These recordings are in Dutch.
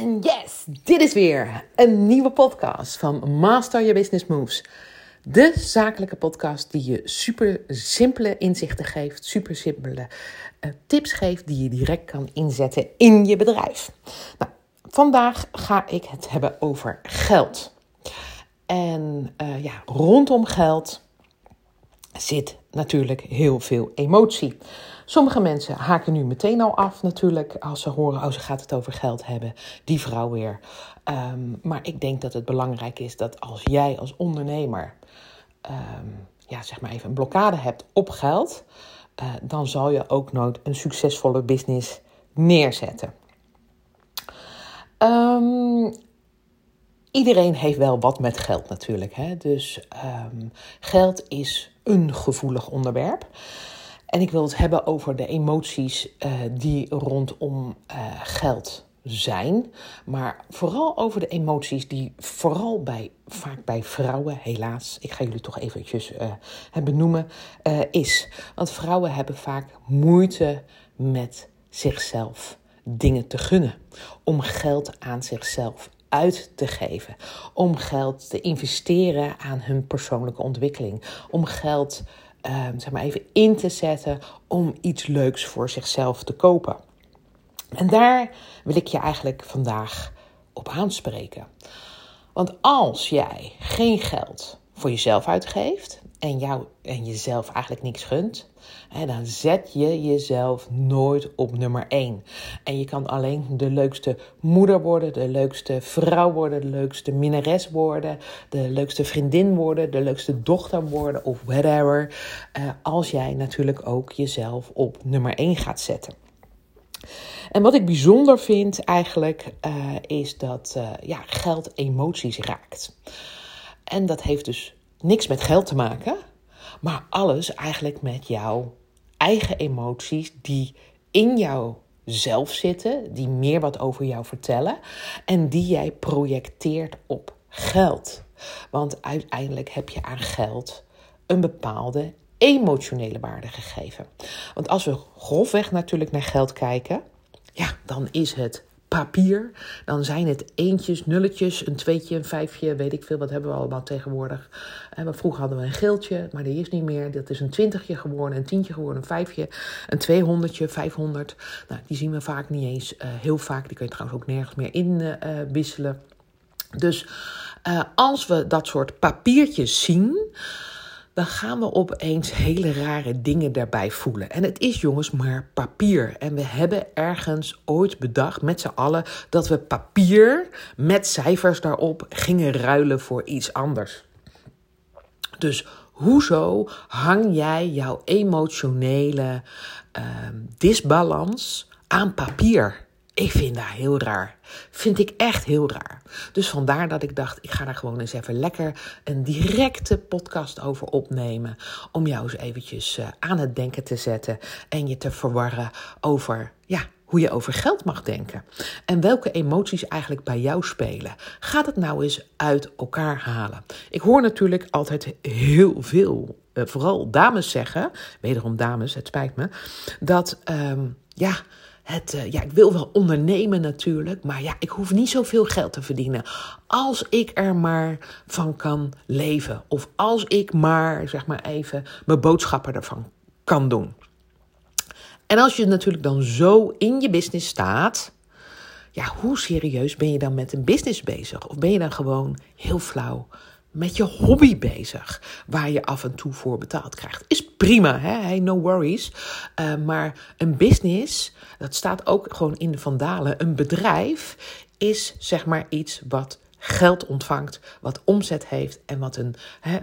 En yes, dit is weer een nieuwe podcast van Master Your Business Moves. De zakelijke podcast die je super simpele inzichten geeft, super simpele uh, tips geeft die je direct kan inzetten in je bedrijf. Nou, vandaag ga ik het hebben over geld. En uh, ja, rondom geld zit natuurlijk heel veel emotie. Sommige mensen haken nu meteen al af natuurlijk als ze horen, oh ze gaat het over geld hebben, die vrouw weer. Um, maar ik denk dat het belangrijk is dat als jij als ondernemer, um, ja zeg maar even een blokkade hebt op geld, uh, dan zal je ook nooit een succesvolle business neerzetten. Um, iedereen heeft wel wat met geld natuurlijk. Hè? Dus geld is een gevoelig onderwerp. En ik wil het hebben over de emoties uh, die rondom uh, geld zijn. Maar vooral over de emoties die vooral bij, vaak bij vrouwen, helaas, ik ga jullie toch eventjes uh, benoemen, is. Want vrouwen hebben vaak moeite met zichzelf dingen te gunnen. Om geld aan zichzelf uit te geven. Om geld te investeren aan hun persoonlijke ontwikkeling. Om geld uh, zeg maar even in te zetten om iets leuks voor zichzelf te kopen. En daar wil ik je eigenlijk vandaag op aanspreken. Want als jij geen geld voor jezelf uitgeeft en, jou, en jezelf eigenlijk niks gunt, hè, dan zet je jezelf nooit op nummer 1. En je kan alleen de leukste moeder worden, de leukste vrouw worden, de leukste minnares worden, de leukste vriendin worden, de leukste dochter worden of whatever. Uh, als jij natuurlijk ook jezelf op nummer 1 gaat zetten. En wat ik bijzonder vind eigenlijk, uh, is dat uh, ja, geld emoties raakt. En dat heeft dus niks met geld te maken, maar alles eigenlijk met jouw eigen emoties die in jou zelf zitten, die meer wat over jou vertellen en die jij projecteert op geld. Want uiteindelijk heb je aan geld een bepaalde emotionele waarde gegeven. Want als we grofweg natuurlijk naar geld kijken, ja, dan is het papier. Dan zijn het eentjes, nulletjes, een tweetje, een vijfje, weet ik veel. Wat hebben we allemaal tegenwoordig? En vroeger hadden we een geeltje, maar die is niet meer. Dat is een twintigje geworden, een tientje geworden, een vijfje, een tweehonderdje, vijfhonderd. Nou, die zien we vaak niet eens. Uh, heel vaak, die kun je trouwens ook nergens meer inwisselen. Uh, dus als we dat soort papiertjes zien dan gaan we opeens hele rare dingen daarbij voelen. En het is jongens maar papier. En we hebben ergens ooit bedacht met z'n allen dat we papier met cijfers daarop gingen ruilen voor iets anders. Dus hoezo hang jij jouw emotionele uh, disbalans aan papier? Ik vind dat heel raar. Vind ik echt heel raar. Dus vandaar dat ik dacht, ik ga daar gewoon eens even lekker een directe podcast over opnemen. Om jou eens eventjes uh, aan het denken te zetten. En je te verwarren over, ja, hoe je over geld mag denken. En welke emoties eigenlijk bij jou spelen. Ga het nou eens uit elkaar halen. Ik hoor natuurlijk altijd heel veel, uh, vooral dames zeggen, wederom dames, het spijt me, dat, um, ja het, uh, ja, ik wil wel ondernemen natuurlijk, maar ja, ik hoef niet zoveel geld te verdienen. Als ik er maar van kan leven. Of als ik maar, zeg maar even, mijn boodschappen ervan kan doen. En als je natuurlijk dan zo in je business staat, ja, hoe serieus ben je dan met een business bezig? Of ben je dan gewoon heel flauw met je hobby bezig, waar je af en toe voor betaald krijgt. Is prima, hè? Hey, no worries. Uh, maar een business, dat staat ook gewoon in de vandalen. Een bedrijf is zeg maar iets wat geld ontvangt, wat omzet heeft en wat een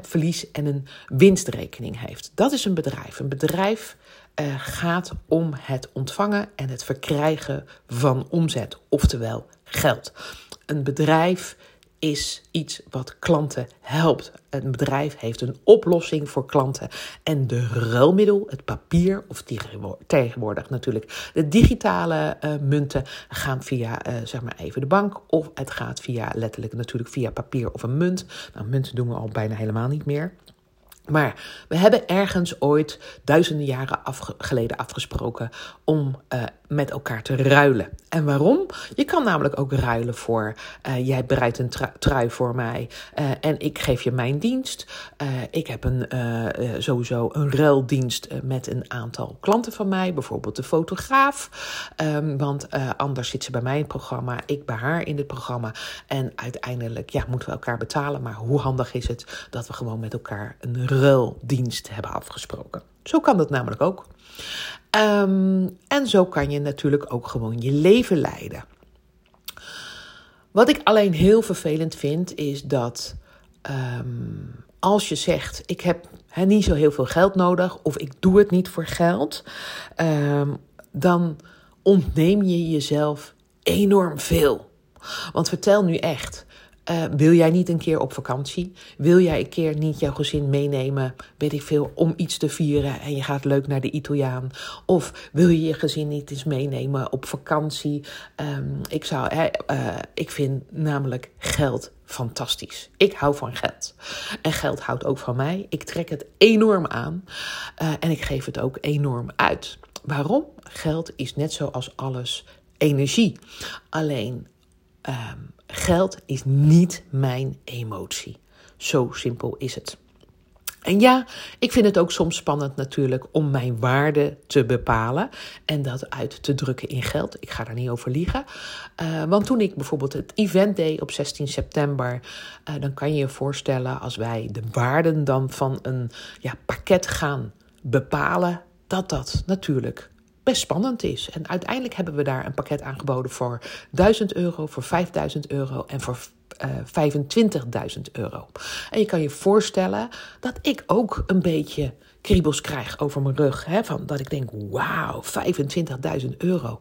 verlies en een winstrekening heeft. Dat is een bedrijf. Een bedrijf uh, gaat om het ontvangen en het verkrijgen van omzet, oftewel geld. Een bedrijf is iets wat klanten helpt. Een bedrijf heeft een oplossing voor klanten. En de ruilmiddel, het papier, of tegenwoordig natuurlijk de digitale uh, munten, gaan via, uh, zeg maar even de bank. Of het gaat via, letterlijk natuurlijk via papier of een munt. Nou, munten doen we al bijna helemaal niet meer. Maar we hebben ergens ooit duizenden jaren geleden afgesproken om uh, met elkaar te ruilen. En waarom? Je kan namelijk ook ruilen voor uh, jij bereidt een trui voor mij uh, en ik geef je mijn dienst. Uh, ik heb een, sowieso een ruildienst met een aantal klanten van mij, bijvoorbeeld de fotograaf. Um, want anders zit ze bij mij in het programma, ik bij haar in het programma. En uiteindelijk ja, moeten we elkaar betalen. Maar hoe handig is het dat we gewoon met elkaar een ruildienst hebben afgesproken? Zo kan dat namelijk ook. Um, en zo kan je natuurlijk ook gewoon je leven leiden. Wat ik alleen heel vervelend vind, is dat um, als je zegt: Ik heb he, niet zo heel veel geld nodig, of ik doe het niet voor geld, um, dan ontneem je jezelf enorm veel. Want vertel nu echt. Uh, wil jij niet een keer op vakantie? Wil jij een keer niet jouw gezin meenemen, weet ik veel, om iets te vieren en je gaat leuk naar de Italiaan? Of wil je je gezin niet eens meenemen op vakantie? Um, ik, zou, uh, ik vind namelijk geld fantastisch. Ik hou van geld. En geld houdt ook van mij. Ik trek het enorm aan uh, en ik geef het ook enorm uit. Waarom? Geld is net zoals alles energie. Alleen um, Geld is niet mijn emotie. Zo simpel is het. En ja, ik vind het ook soms spannend natuurlijk om mijn waarde te bepalen en dat uit te drukken in geld. Ik ga daar niet over liegen. Uh, want toen ik bijvoorbeeld het event deed op 16 september, uh, dan kan je je voorstellen als wij de waarden dan van een ja, pakket gaan bepalen, dat dat natuurlijk best spannend is. En uiteindelijk hebben we daar een pakket aangeboden voor 1000 euro, voor 5000 euro en voor uh, eh, 25.000 euro. En je kan je voorstellen dat ik ook een beetje kriebels krijg over mijn rug. Hè, van dat ik denk, wauw, 25.000 euro.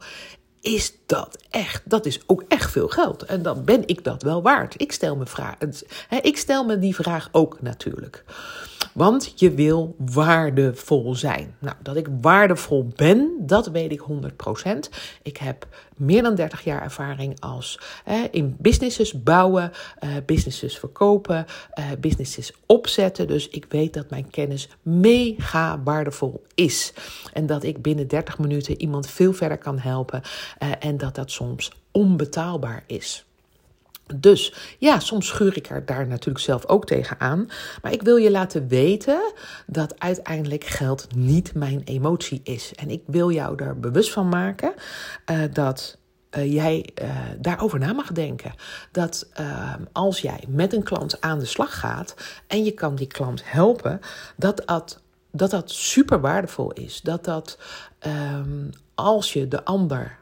Is dat echt? Dat is ook echt veel geld. En dan ben ik dat wel waard. Ik stel me, vraag, ik stel me die vraag ook natuurlijk. Want je wil waardevol zijn. Nou, dat ik waardevol ben, dat weet ik 100%. Ik heb meer dan 30 jaar ervaring als in businesses bouwen, uh, businesses verkopen, uh, businesses opzetten. Dus ik weet dat mijn kennis mega waardevol is. En dat ik binnen 30 minuten iemand veel verder kan helpen. Uh, en dat dat soms onbetaalbaar is. Dus ja, soms schuur ik er daar natuurlijk zelf ook tegen aan. Maar ik wil je laten weten dat uiteindelijk geld niet mijn emotie is. En ik wil jou er bewust van maken uh, dat uh, jij uh, daarover na mag denken. Dat als jij met een klant aan de slag gaat en je kan die klant helpen, dat dat, dat, dat super waardevol is. Dat dat um, als je de ander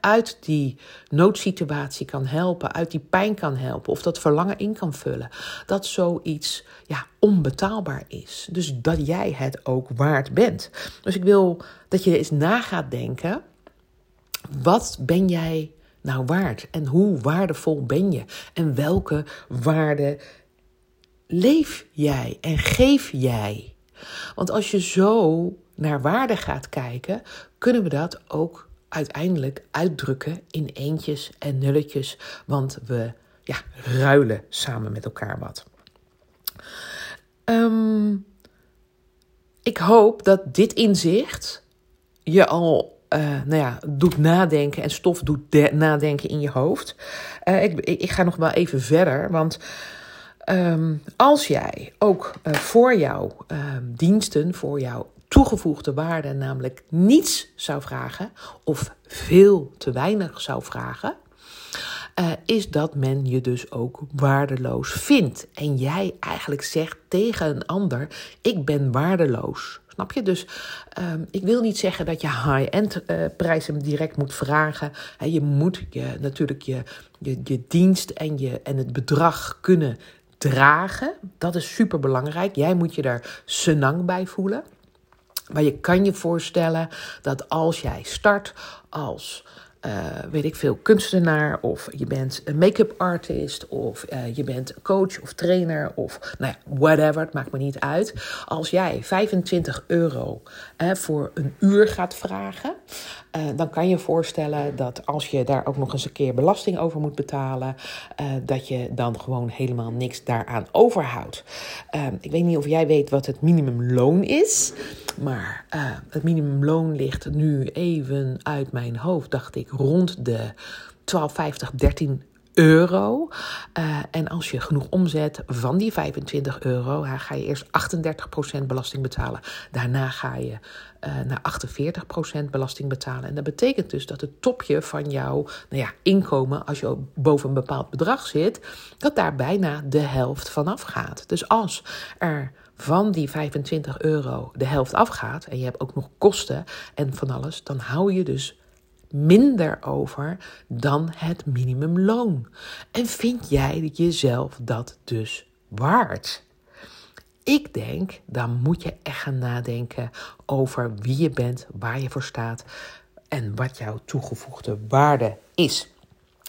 uit die noodsituatie kan helpen, uit die pijn kan helpen of dat verlangen in kan vullen. Dat zoiets ja, onbetaalbaar is. Dus dat jij het ook waard bent. Dus ik wil dat je eens na gaat denken: wat ben jij nou waard en hoe waardevol ben je en welke waarde leef jij en geef jij? Want als je zo naar waarde gaat kijken, kunnen we dat ook uiteindelijk uitdrukken in eentjes en nulletjes, want we ja, ruilen samen met elkaar wat. Um, ik hoop dat dit inzicht je al uh, nou ja, doet nadenken en stof doet nadenken in je hoofd. Uh, ik, ik, ga nog wel even verder, want um, als jij ook uh, voor jouw diensten, voor jouw toegevoegde waarde namelijk niets zou vragen of veel te weinig zou vragen, uh, is dat men je dus ook waardeloos vindt. En jij eigenlijk zegt tegen een ander: Ik ben waardeloos. Snap je? Dus um, ik wil niet zeggen dat je high-end uh, prijzen direct moet vragen. Je moet je, natuurlijk je, je, je dienst en, je, en het bedrag kunnen dragen. Dat is super belangrijk. Jij moet je daar senang bij voelen. Maar je kan je voorstellen dat als jij start als, uh, weet ik veel, kunstenaar, of je bent een make-up artist, of uh, je bent coach of trainer, of nou ja, whatever, het maakt me niet uit. Als jij 25 euro voor een uur gaat vragen, uh, dan kan je voorstellen dat als je daar ook nog eens een keer belasting over moet betalen, uh, dat je dan gewoon helemaal niks daaraan overhoudt. Uh, ik weet niet of jij weet wat het minimumloon is, maar het minimumloon ligt nu even uit mijn hoofd, dacht ik, rond de 12,50, 13 euro. Uh, en als je genoeg omzet van die 25 euro, ga je eerst 38% belasting betalen. Daarna ga je uh, naar 48% belasting betalen. En dat betekent dus dat het topje van jouw nou ja, inkomen, als je boven een bepaald bedrag zit, dat daar bijna de helft vanaf gaat. Dus als er van die 25 euro de helft afgaat en je hebt ook nog kosten en van alles, dan hou je dus minder over dan het minimumloon. En vind jij jezelf dat dus waard? Ik denk, dan moet je echt gaan nadenken over wie je bent, waar je voor staat en wat jouw toegevoegde waarde is.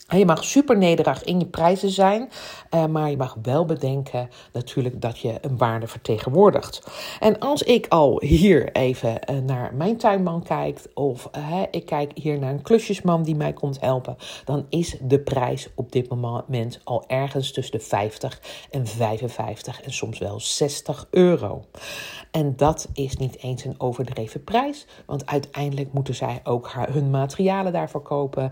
Je mag super nederig in je prijzen zijn, uh, maar je mag wel bedenken natuurlijk dat je een waarde vertegenwoordigt. En als ik al hier even uh, naar mijn tuinman kijk, of uh, ik kijk hier naar een klusjesman die mij komt helpen, dan is de prijs op dit moment al ergens tussen de 50 en 55 en soms wel 60 euro. En dat is niet eens een overdreven prijs, want uiteindelijk moeten zij ook hun materialen daarvoor kopen,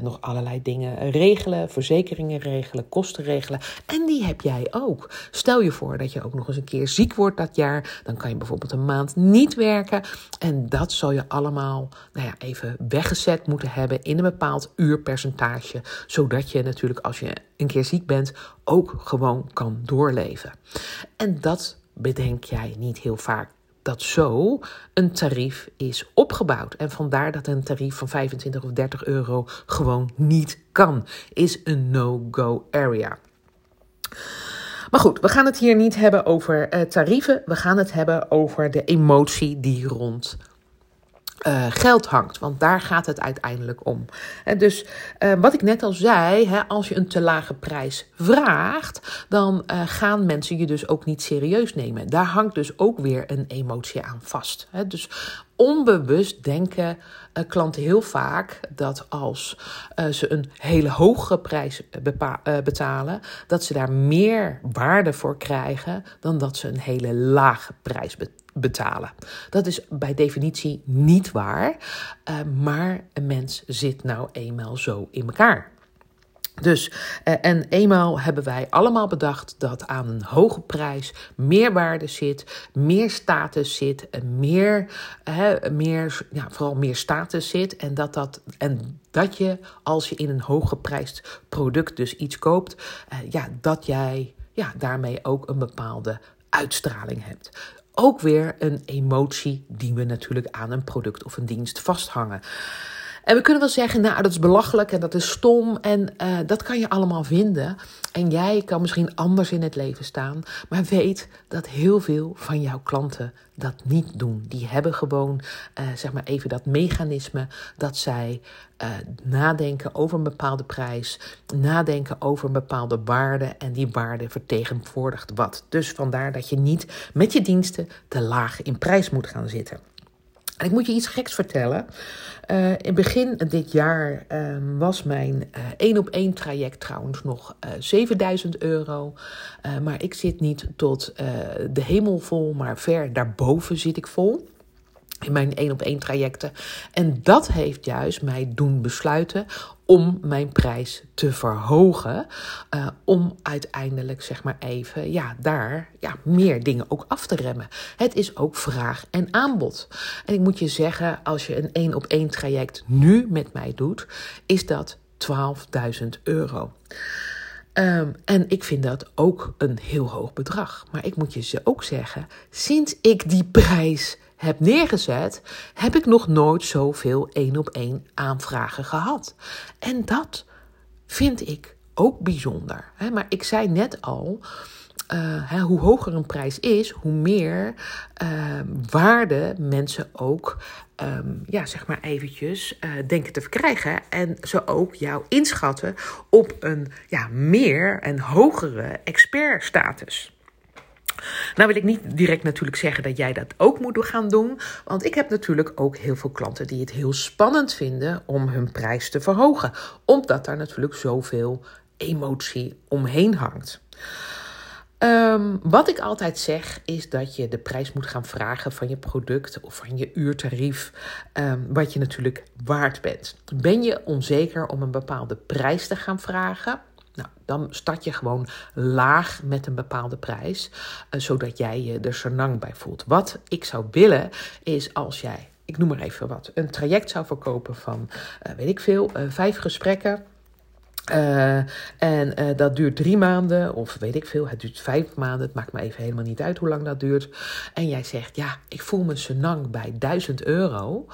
nog allerlei dingen regelen, verzekeringen regelen, kosten regelen. En die heb jij ook. Stel je voor dat je ook nog eens een keer ziek wordt dat jaar. Dan kan je bijvoorbeeld een maand niet werken. En dat zal je allemaal nou ja, even weggezet moeten hebben in een bepaald uurpercentage. Zodat je natuurlijk als je een keer ziek bent ook gewoon kan doorleven. En dat bedenk jij niet heel vaak dat zo een tarief is opgebouwd. En vandaar dat een tarief van 25 of 30 euro gewoon niet kan. Is een no-go area. Maar goed, we gaan het hier niet hebben over uh, tarieven. We gaan het hebben over de emotie die rond uh, geld hangt. Want daar gaat het uiteindelijk om. En dus uh, wat ik net al zei, hè, als je een te lage prijs vraagt, dan uh, gaan mensen je dus ook niet serieus nemen. Daar hangt dus ook weer een emotie aan vast. Hè. Dus onbewust denken klanten heel vaak dat als ze een hele hoge prijs betalen, dat ze daar meer waarde voor krijgen dan dat ze een hele lage prijs betalen betalen. Dat is bij definitie niet waar, uh, maar een mens zit nou eenmaal zo in elkaar. Dus, uh, en eenmaal hebben wij allemaal bedacht dat aan een hoge prijs meer waarde zit, meer status zit, meer, uh, meer, ja, vooral meer status zit. En dat, dat, en dat je, als je in een hooggeprijsd product dus iets koopt, uh, ja, dat jij ja, daarmee ook een bepaalde uitstraling hebt ook weer een emotie die we natuurlijk aan een product of een dienst vasthangen. En we kunnen wel zeggen, nou, dat is belachelijk en dat is stom en uh, dat kan je allemaal vinden. En jij kan misschien anders in het leven staan, maar weet dat heel veel van jouw klanten dat niet doen. Die hebben gewoon, uh, zeg maar even dat mechanisme dat zij uh, nadenken over een bepaalde prijs, nadenken over een bepaalde waarde en die waarde vertegenwoordigt wat. Dus vandaar dat je niet met je diensten te laag in prijs moet gaan zitten. En ik moet je iets geks vertellen. Uh, in begin dit jaar uh, was mijn één uh, op één traject trouwens nog 7000 eh, euro. Eh, maar ik zit niet tot de hemel vol, maar ver daarboven zit ik vol in mijn één op één trajecten. En dat heeft juist mij doen besluiten om mijn prijs te verhogen. Uh, om uiteindelijk, zeg maar even, ja, daar ja, meer dingen ook af te remmen. Het is ook vraag en aanbod. En ik moet je zeggen, als je een één op één traject nu met mij doet, is dat 12.000 euro. Um, en ik vind dat ook een heel hoog bedrag. Maar ik moet je ze ook zeggen, sinds ik die prijs heb neergezet, heb ik nog nooit zoveel één op één aanvragen gehad. En dat vind ik ook bijzonder. Maar ik zei net al. Uh, hoe hoger een prijs is, hoe meer uh, waarde mensen ook, um, ja, zeg maar eventjes, uh, denken te verkrijgen. En ze ook jou inschatten op een ja, meer en hogere expertstatus. Nou wil ik niet direct natuurlijk zeggen dat jij dat ook moet gaan doen. Want ik heb natuurlijk ook heel veel klanten die het heel spannend vinden om hun prijs te verhogen. Omdat daar natuurlijk zoveel emotie omheen hangt. Ehm, wat ik altijd zeg is dat je de prijs moet gaan vragen van je product of van je uurtarief, um, wat je natuurlijk waard bent. Ben je onzeker om een bepaalde prijs te gaan vragen? Nou, dan start je gewoon laag met een bepaalde prijs, uh, zodat jij je er bij voelt. Wat ik zou willen is als jij, ik noem maar even wat, een traject zou verkopen van, uh, weet ik veel, uh, vijf gesprekken uh, en uh, dat duurt drie maanden, of weet ik veel, het duurt vijf maanden. Het maakt me even helemaal niet uit hoe lang dat duurt. En jij zegt, ja, ik voel me senang bij 1000 euro.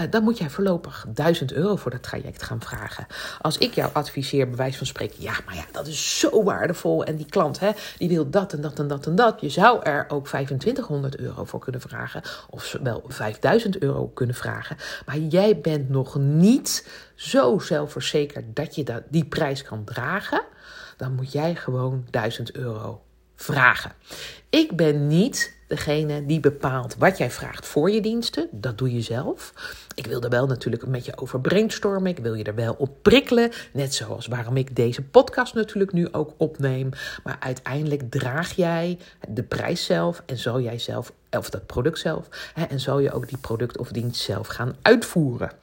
Uh, dan moet jij voorlopig 1000 euro voor dat traject gaan vragen. Als ik jou adviseer, bij wijze van spreken, ja, maar ja, dat is zo waardevol. En die klant, hè, die wil dat en dat en dat en dat. Je zou er ook 2500 euro voor kunnen vragen, of wel 5000 euro kunnen vragen. Maar jij bent nog niet zo zelfverzekerd dat je dat, die prijs kan dragen, dan moet jij gewoon 1000 euro vragen. Ik ben niet degene die bepaalt wat jij vraagt voor je diensten. Dat doe je zelf. Ik wil er wel natuurlijk met je over brainstormen. Ik wil je er wel op prikkelen. Net zoals waarom ik deze podcast natuurlijk nu ook opneem. Maar uiteindelijk draag jij de prijs zelf en zal jij zelf, of dat product zelf, en zal je ook die product of dienst zelf gaan uitvoeren.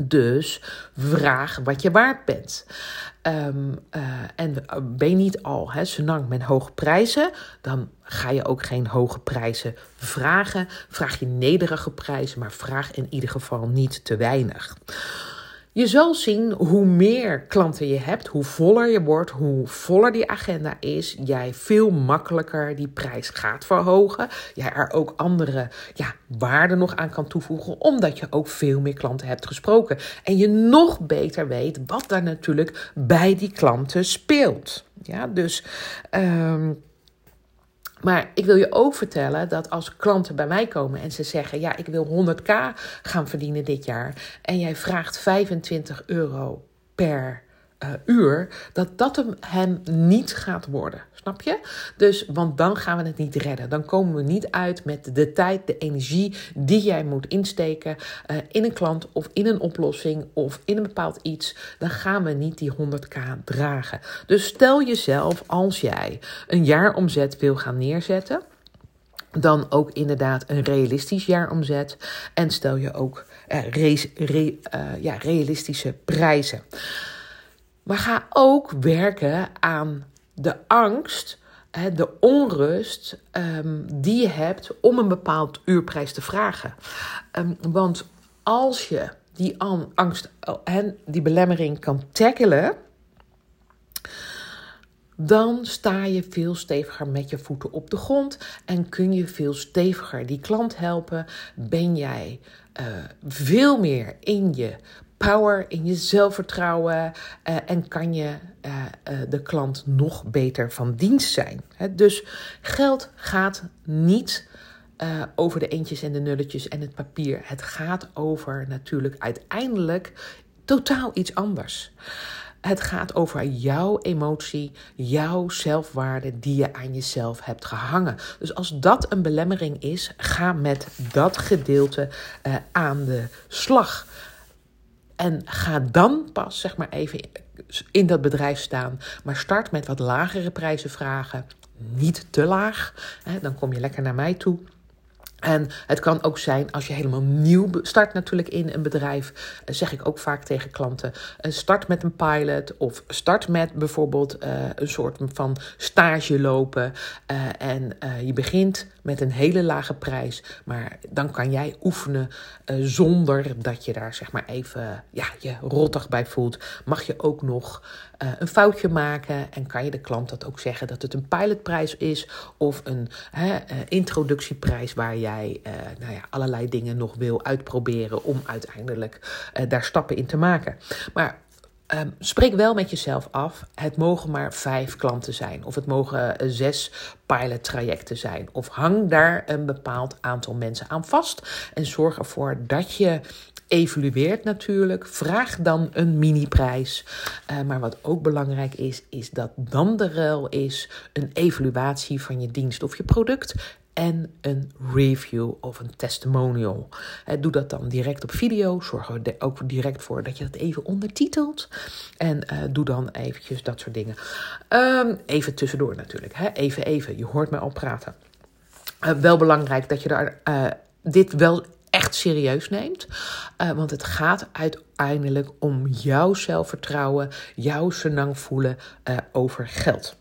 Dus vraag wat je waard bent. Um, uh, en ben je niet al hè, senang met hoge prijzen, dan ga je ook geen hoge prijzen vragen. Vraag je nederige prijzen, maar vraag in ieder geval niet te weinig. Je zal zien hoe meer klanten je hebt, hoe voller je wordt, hoe voller die agenda is, jij veel makkelijker die prijs gaat verhogen. Jij er ook andere ja, waarden nog aan kan toevoegen, omdat je ook veel meer klanten hebt gesproken. En je nog beter weet wat daar natuurlijk bij die klanten speelt. Ja, dus. Um, maar ik wil je ook vertellen dat als klanten bij mij komen en ze zeggen: Ja, ik wil 100k gaan verdienen dit jaar. En jij vraagt 25 euro per uh, uur, dat dat hem, niet gaat worden. Snap je? Dus, want dan gaan we het niet redden. Dan komen we niet uit met de tijd, de energie die jij moet insteken uh, in een klant of in een oplossing of in een bepaald iets. Dan gaan we niet die 100k dragen. Dus stel jezelf als jij een jaaromzet wil gaan neerzetten dan ook inderdaad een realistisch jaaromzet. En stel je ook uh, ja, realistische prijzen. Maar ga ook werken aan de angst, de onrust um, die je hebt om een bepaald uurprijs te vragen. Um, want als je die angst en die belemmering kan tackelen, dan sta je veel steviger met je voeten op de grond en kun je veel steviger die klant helpen. Ben jij uh, veel meer in je power, in je zelfvertrouwen uh, en kan je uh, uh, de klant nog beter van dienst zijn. Dus geld gaat niet over de eentjes en de nulletjes en het papier. Het gaat over natuurlijk uiteindelijk totaal iets anders. Het gaat over jouw emotie, jouw zelfwaarde die je aan jezelf hebt gehangen. Dus als dat een belemmering is, ga met dat gedeelte aan de slag. En ga dan pas, zeg maar even, in dat bedrijf staan. Maar start met wat lagere prijzen vragen. Niet te laag. Hè, dan kom je lekker naar mij toe. En het kan ook zijn als je helemaal nieuw start natuurlijk in een bedrijf, eh, zeg ik ook vaak tegen klanten, eh, start met een pilot of start met bijvoorbeeld uh, een soort van stage lopen en je begint met een hele lage prijs, maar dan kan jij oefenen zonder dat je daar zeg maar even ja, je rottig bij voelt. Mag je ook nog een foutje maken en kan je de klant dat ook zeggen dat het een pilotprijs is of een introductieprijs waar jij nou ja, allerlei dingen nog wil uitproberen om uiteindelijk daar stappen in te maken. Maar ehm, spreek wel met jezelf af. Het mogen maar vijf klanten zijn. Of het mogen uh, zes pilot trajecten zijn. Of hang daar een bepaald aantal mensen aan vast. En zorg ervoor dat je evalueert natuurlijk. Vraag dan een miniprijs. Uh, maar wat ook belangrijk is, is dat dan de ruil is een evaluatie van je dienst of je product en een review of een testimonial. Doe dat dan direct op video. Zorg er ook direct voor dat je dat even ondertitelt. En uh, doe dan eventjes dat soort dingen. Um, even tussendoor natuurlijk. Hè? Even, even. Je hoort mij al praten. wel belangrijk dat je daar dit wel echt serieus neemt. Want het gaat uiteindelijk om jouw zelfvertrouwen, jouw senang voelen over geld.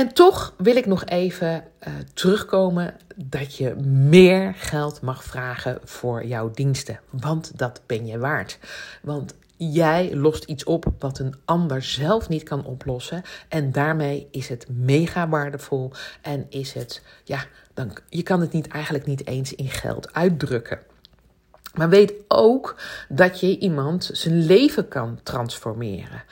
En toch wil ik nog even uh, terugkomen dat je meer geld mag vragen voor jouw diensten. Want dat ben je waard. Want Jij lost iets op wat een ander zelf niet kan oplossen. En daarmee is het mega waardevol. En is het, ja, dan, je kan het niet, eigenlijk niet eens in geld uitdrukken. Maar weet ook dat je iemand zijn leven kan transformeren.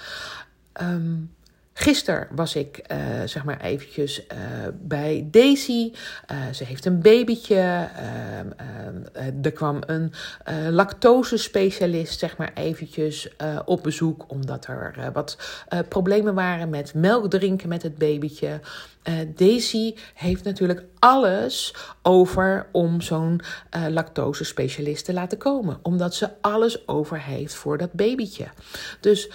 Um, Gisteren was ik, uh, zeg maar eventjes uh, bij Daisy. Uh, ze heeft een babytje. Ehm, ehm, er kwam een lactose-specialist, zeg maar eventjes op bezoek. Omdat er wat problemen waren met melk drinken met het babytje. Daisy heeft natuurlijk alles over om zo'n lactose-specialist te laten komen. Omdat ze alles over heeft voor dat babytje. Dus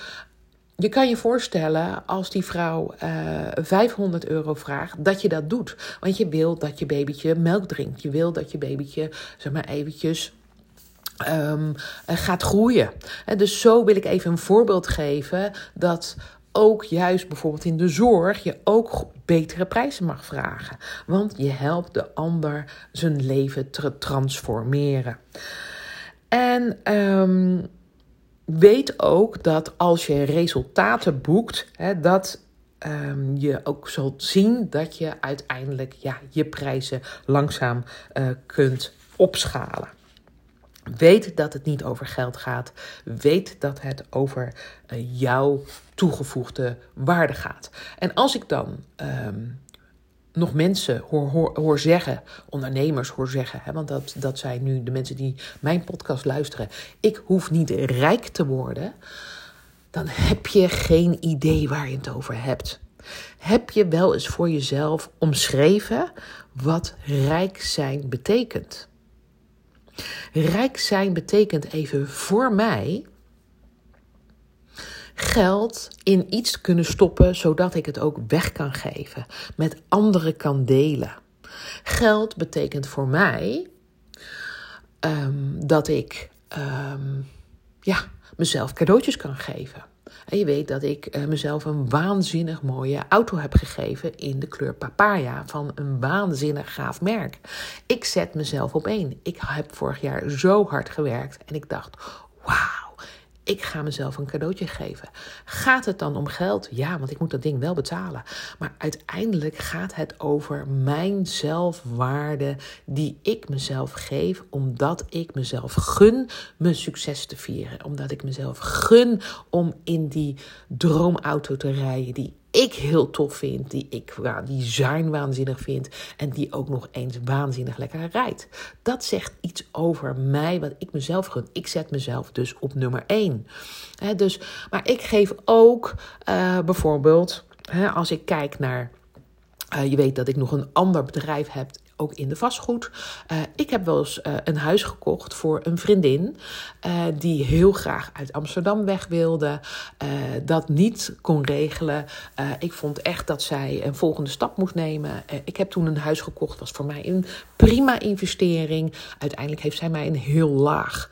je kan je voorstellen als die vrouw uh, eh, 500 euro vraagt, dat je dat doet. Want je wil dat je babytje melk drinkt. Je wil dat je babytje, zeg maar eventjes, um, gaat groeien. En dus zo wil ik even een voorbeeld geven dat ook juist bijvoorbeeld in de zorg je ook betere prijzen mag vragen. Want je helpt de ander zijn leven te transformeren. En um, weet ook dat als je resultaten boekt, hè, dat um, je ook zult zien dat je uiteindelijk ja, je prijzen langzaam uh, kunt opschalen. Weet dat het niet over geld gaat. Weet dat het over uh, jouw toegevoegde waarde gaat. En als ik dan um, nog mensen hoor, hoor, hoor zeggen, ondernemers hoor zeggen, hè, want dat, dat zijn nu de mensen die mijn podcast luisteren. Ik hoef niet rijk te worden. Dan heb je geen idee waar je het over hebt. Heb je wel eens voor jezelf omschreven wat rijk zijn betekent? Rijk zijn betekent even voor mij geld in iets kunnen stoppen zodat ik het ook weg kan geven, met anderen kan delen. Geld betekent voor mij um, dat ik um, ja, mezelf cadeautjes kan geven. En je weet dat ik uh, mezelf een waanzinnig mooie auto heb gegeven in de kleur papaya van een waanzinnig gaaf merk. Ik zet mezelf op één. Ik heb vorig jaar zo hard gewerkt en ik dacht: wauw ik ga mezelf een cadeautje geven. Gaat het dan om geld? Ja, want ik moet dat ding wel betalen. Maar uiteindelijk gaat het over mijn zelfwaarde die ik mezelf geef, omdat ik mezelf gun mijn succes te vieren. Omdat ik mezelf gun om in die droomauto te rijden die ik heel tof vind, die ik ja, design waanzinnig vind en die ook nog eens waanzinnig lekker rijdt. Dat zegt iets over mij, wat ik mezelf gun. Ik zet mezelf dus op nummer 1. dus, maar ik geef ook uh, bijvoorbeeld, als ik kijk naar. Uh, je weet dat ik nog een ander bedrijf heb ook in de vastgoed. Uh, ik heb wel eens uh, een huis gekocht voor een vriendin uh, die heel graag uit Amsterdam weg wilde, dat niet kon regelen. ik vond echt dat zij een volgende stap moest nemen. ik heb toen een huis gekocht, was voor mij een prima investering. Uiteindelijk heeft zij mij een heel laag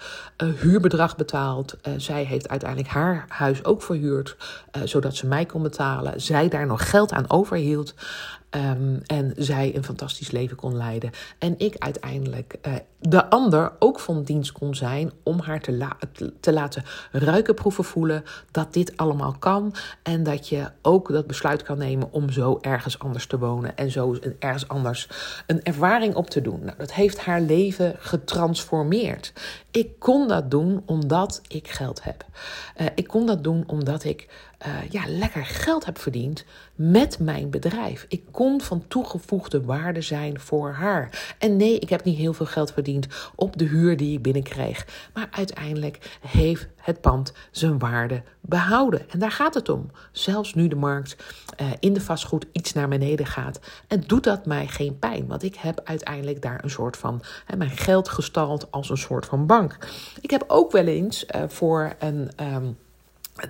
huurbedrag betaald. zij heeft uiteindelijk haar huis ook verhuurd, zodat ze mij kon betalen. Zij daar nog geld aan overhield. Ehm, en zij een fantastisch leven kon leiden. En ik uiteindelijk uh, de ander ook van dienst kon zijn om haar te, la te laten ruiken, proeven, voelen dat dit allemaal kan. En dat je ook dat besluit kan nemen om zo ergens anders te wonen en zo ergens anders een ervaring op te doen. Nou, dat heeft haar leven getransformeerd. Ik kon dat doen omdat ik geld heb. Uh, ik kon dat doen omdat ik uh, ja, lekker geld heb verdiend met mijn bedrijf. Ik kon van toegevoegde waarde zijn voor haar. En nee, ik heb niet heel veel geld verdiend op de huur die ik binnenkreeg. Maar uiteindelijk heeft het pand zijn waarde behouden. En daar gaat het om. Zelfs nu de markt uh, in de vastgoed iets naar beneden gaat. En doet dat mij geen pijn. Want ik heb uiteindelijk daar een soort van mijn geld gestald als een soort van bank. Ik heb ook wel eens uh, voor een. Um,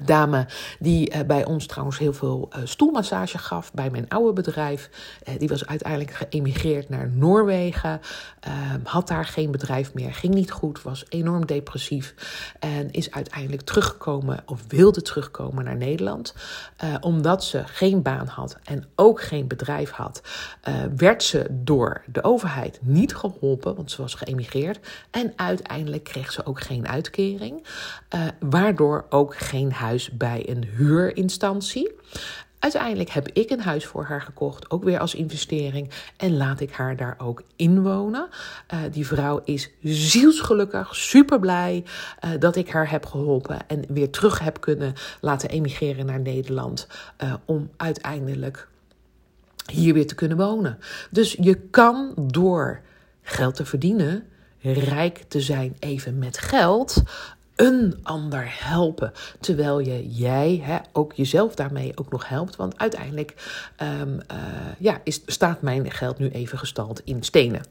dame die uh, bij ons trouwens heel veel uh, stoelmassage gaf bij mijn oude bedrijf. Uh, die was uiteindelijk geëmigreerd naar Noorwegen. Ehm, had daar geen bedrijf meer, ging niet goed, was enorm depressief. En is uiteindelijk teruggekomen of wilde terugkomen naar Nederland. omdat ze geen baan had en ook geen bedrijf had, werd ze door de overheid niet geholpen, want ze was geëmigreerd. En uiteindelijk kreeg ze ook geen uitkering, waardoor ook geen huis bij een huurinstantie. Uiteindelijk heb ik een huis voor haar gekocht, ook weer als investering. En laat ik haar daar ook inwonen. Uh, die vrouw is zielsgelukkig, super blij uh, dat ik haar heb geholpen. En weer terug heb kunnen laten emigreren naar Nederland. Uh, om uiteindelijk hier weer te kunnen wonen. Dus je kan door geld te verdienen, rijk te zijn even met geld, een ander helpen. Terwijl je jij hè, ook jezelf daarmee ook nog helpt. Want uiteindelijk um, uh, ja, is, staat mijn geld nu even gestald in stenen.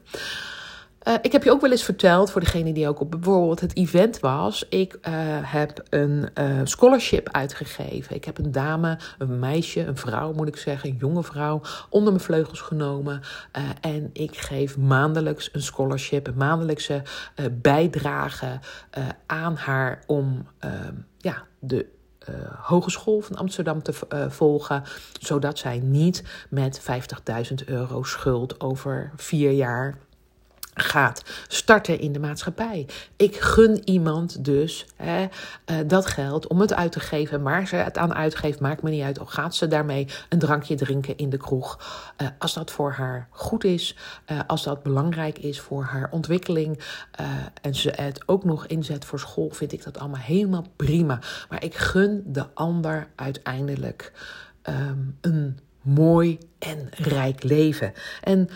Uh, ik heb je ook wel eens verteld, voor degene die ook op bijvoorbeeld het event was. Ik uh, heb een uh, scholarship uitgegeven. Ik heb een dame, een meisje, een vrouw moet ik zeggen, een jonge vrouw, onder mijn vleugels genomen. en ik geef maandelijks een scholarship, een maandelijkse bijdrage aan haar om ja, de Hogeschool van Amsterdam te volgen, zodat zij niet met 50.000 euro schuld over vier jaar gaat starten in de maatschappij. Ik gun iemand dus hè, uh, dat geld om het uit te geven. Maar ze het aan uitgeeft, maakt me niet uit. Of gaat ze daarmee een drankje drinken in de kroeg. Uh, als dat voor haar goed is, uh, als dat belangrijk is voor haar ontwikkeling. en ze het ook nog inzet voor school, vind ik dat allemaal helemaal prima. Maar ik gun de ander uiteindelijk um, een mooi en rijk leven. En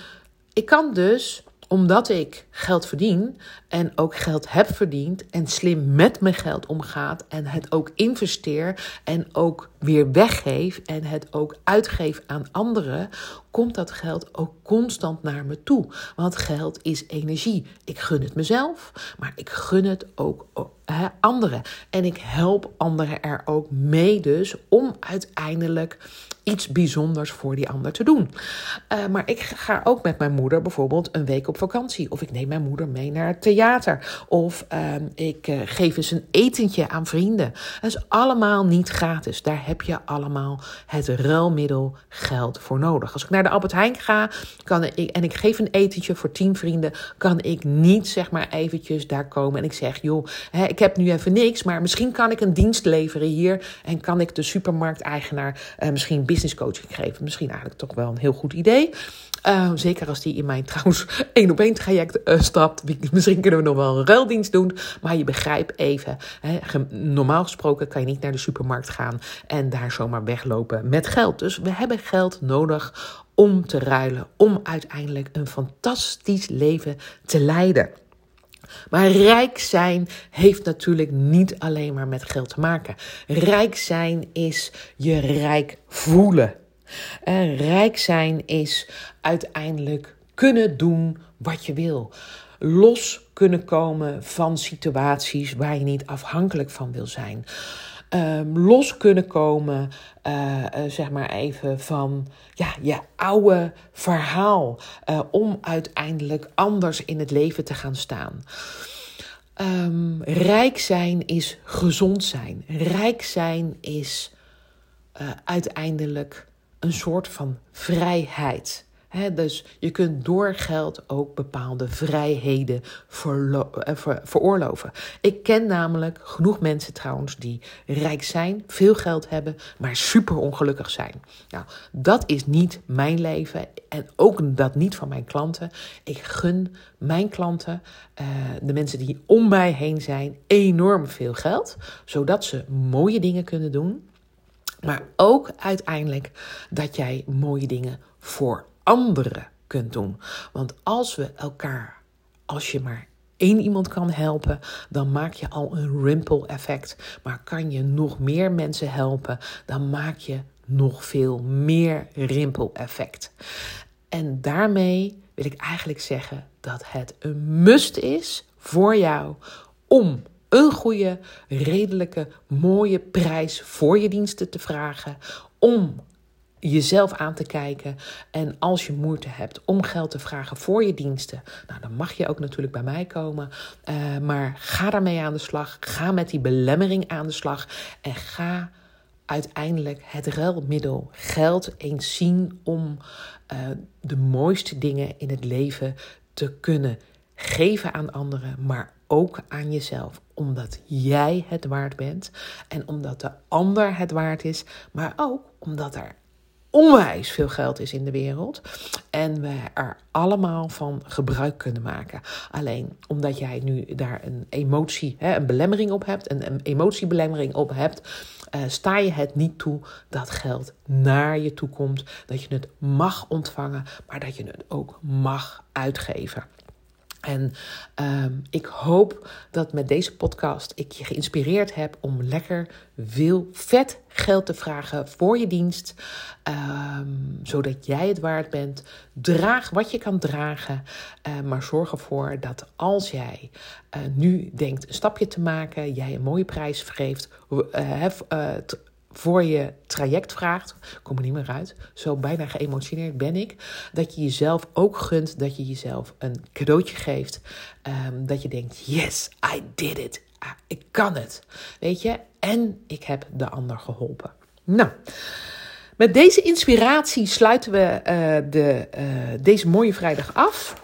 ik kan dus omdat ik geld verdien en ook geld heb verdiend en slim met mijn geld omgaat en het ook investeer en ook weer weggeef en het ook uitgeef aan anderen, komt dat geld ook constant naar me toe. Want geld is energie. Ik gun het mezelf, maar ik gun het ook hè, anderen. En ik help anderen er ook mee dus om uiteindelijk iets bijzonders voor die ander te doen. Uh, maar ik ga ook met mijn moeder bijvoorbeeld een week op vakantie. Of ik neem mijn moeder mee naar het theater. Of uh, ik uh, geef eens een etentje aan vrienden. Dat is allemaal niet gratis. Daar heb je allemaal het ruilmiddel geld voor nodig. Als ik naar de Albert Heijn ga kan ik, en ik geef een etentje voor tien vrienden, kan ik niet zeg maar eventjes daar komen en ik zeg, joh, hè, ik heb nu even niks, maar misschien kan ik een dienst leveren hier en kan ik de supermarkteigenaar uh, misschien business coaching geven. Misschien eigenlijk toch wel een heel goed idee. Uh, zeker als die in mijn trouwens één op één traject uh, stapt. Misschien kunnen we nog wel een ruildienst doen. Maar je begrijpt even. Hè, normaal gesproken kan je niet naar de supermarkt gaan en daar zomaar weglopen met geld. Dus we hebben geld nodig om te ruilen. Om uiteindelijk een fantastisch leven te leiden. Maar rijk zijn heeft natuurlijk niet alleen maar met geld te maken. Rijk zijn is je rijk voelen. En rijk zijn is uiteindelijk kunnen doen wat je wil. Los kunnen komen van situaties waar je niet afhankelijk van wil zijn. Um, los kunnen komen, uh, uh, zeg maar even, van ja, je oude verhaal. Uh, om uiteindelijk anders in het leven te gaan staan. Um, rijk zijn is gezond zijn. Rijk zijn is uiteindelijk een soort van vrijheid dus je kunt door geld ook bepaalde vrijheden eh, veroorloven. Ik ken namelijk genoeg mensen trouwens die rijk zijn, veel geld hebben, maar super ongelukkig zijn. Nou, dat is niet mijn leven en ook dat niet van mijn klanten. Ik gun mijn klanten, uh, de mensen die om mij heen zijn, enorm veel geld, zodat ze mooie dingen kunnen doen. Maar ook uiteindelijk dat jij mooie dingen voor anderen kunt doen. Want als we elkaar, als je maar één iemand kan helpen, dan maak je al een ripple effect. Maar kan je nog meer mensen helpen, dan maak je nog veel meer ripple effect. En daarmee wil ik eigenlijk zeggen dat het een must is voor jou om een goede, redelijke, mooie prijs voor je diensten te vragen. Om jezelf aan te kijken. En als je moeite hebt om geld te vragen voor je diensten, nou, dan mag je ook natuurlijk bij mij komen. Uh, maar ga daarmee aan de slag. Ga met die belemmering aan de slag. En ga uiteindelijk het ruilmiddel geld eens zien om uh, de mooiste dingen in het leven te kunnen geven aan anderen, maar ook aan jezelf. Omdat jij het waard bent en omdat de ander het waard is, maar ook omdat er onwijs veel geld is in de wereld. En we er allemaal van gebruik kunnen maken. Alleen omdat jij nu daar een emotie, hè, een belemmering op hebt, een, een emotiebelemmering op hebt, uh, sta je het niet toe dat geld naar je toe komt. Dat je het mag ontvangen, maar dat je het ook mag uitgeven. En ehm, ik hoop dat met deze podcast ik je geïnspireerd heb om lekker veel vet geld te vragen voor je dienst. Ehm, zodat jij het waard bent. Draag wat je kan dragen. Uh, maar zorg ervoor dat als jij uh, nu denkt een stapje te maken, jij een mooie prijs geeft. Uh, voor je traject vraagt, kom er niet meer uit, zo bijna geëmotioneerd ben ik, dat je jezelf ook gunt, dat je jezelf een cadeautje geeft, um, dat je denkt, yes, I did it, ah, ik kan het, weet je, en ik heb de ander geholpen. Nou, met deze inspiratie sluiten we uh, de, uh, deze mooie vrijdag af.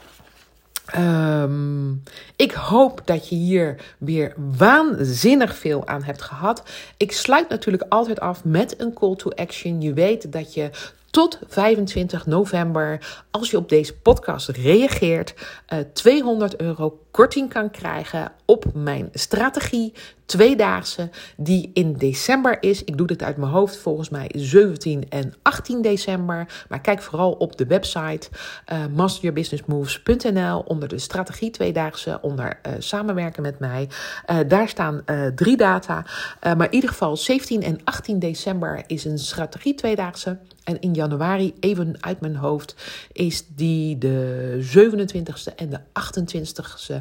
Um, ik hoop dat je hier weer waanzinnig veel aan hebt gehad. Ik sluit natuurlijk altijd af met een call to action. Je weet dat je tot 25 november, als je op deze podcast reageert, uh, eh, 200 euro korting kan krijgen op mijn strategie tweedaagse die in december is. Ik doe dit uit mijn hoofd volgens mij 17 en 18 december. Maar kijk vooral op de website uh, masteryourbusinessmoves.nl onder de strategie tweedaagse, onder uh, samenwerken met mij. Uh, daar staan drie data. maar in ieder geval 17 en 18 december is een strategie tweedaagse. En in januari, even uit mijn hoofd, is die de 27e en de 28e uh,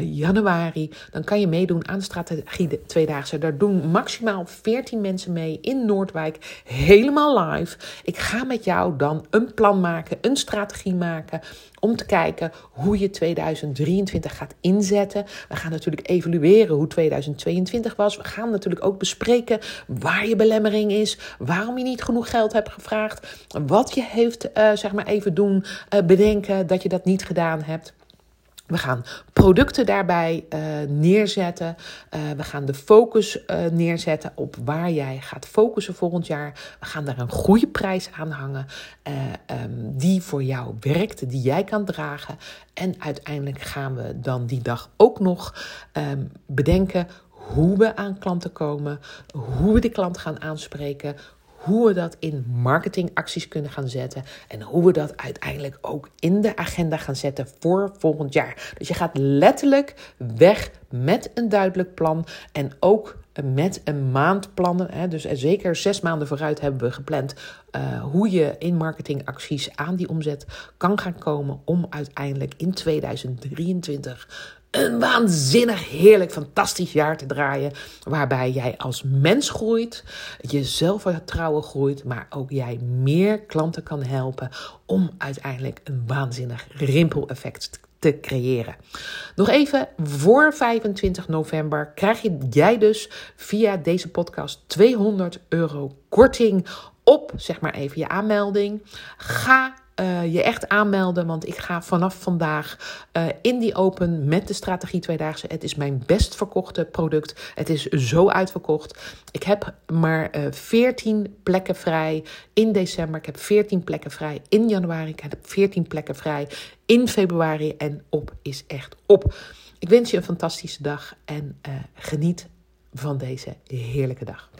januari. Dan kan je meedoen aan de strategie tweedaagse. Daar doen maximaal 14 mensen mee in Noordwijk. Helemaal live. Ik ga met jou dan een plan maken, een strategie maken. Om te kijken hoe je 2023 gaat inzetten. We gaan natuurlijk evalueren hoe 2022 was. We gaan natuurlijk ook bespreken waar je belemmering is. Waarom je niet genoeg geld hebt gevraagd. Wat je heeft, uh, zeg maar even doen, uh, bedenken dat je dat niet gedaan hebt. We gaan producten daarbij uh, neerzetten. Uh, we gaan de focus uh, neerzetten op waar jij gaat focussen volgend jaar. We gaan daar een goede prijs aan hangen um, die voor jou werkt, die jij kan dragen. En uiteindelijk gaan we dan die dag ook nog um, bedenken hoe we aan klanten komen, hoe we de klant gaan aanspreken, hoe we dat in marketingacties kunnen gaan zetten en hoe we dat uiteindelijk ook in de agenda gaan zetten voor volgend jaar. Dus je gaat letterlijk weg met een duidelijk plan en ook met een maandplannen. Hè, dus zeker zes maanden vooruit hebben we gepland uh, hoe je in marketingacties aan die omzet kan gaan komen om uiteindelijk in 2023 een waanzinnig, heerlijk, fantastisch jaar te draaien. Waarbij jij als mens groeit, je zelfvertrouwen groeit, maar ook jij meer klanten kan helpen om uiteindelijk een waanzinnig rimpeleffect te creëren. Nog even voor 25 november krijg je jij dus via deze podcast 200 euro korting op, zeg maar even, je aanmelding. Ga uh, je echt aanmelden. Want ik ga vanaf vandaag uh, in die open met de strategie tweedaagse. Het is mijn best verkochte product. Het is zo uitverkocht. Ik heb maar uh, eh, 14 plekken vrij in december. Ik heb 14 plekken vrij in januari. Ik heb 14 plekken vrij in februari. En op is echt op. Ik wens je een fantastische dag en geniet van deze heerlijke dag.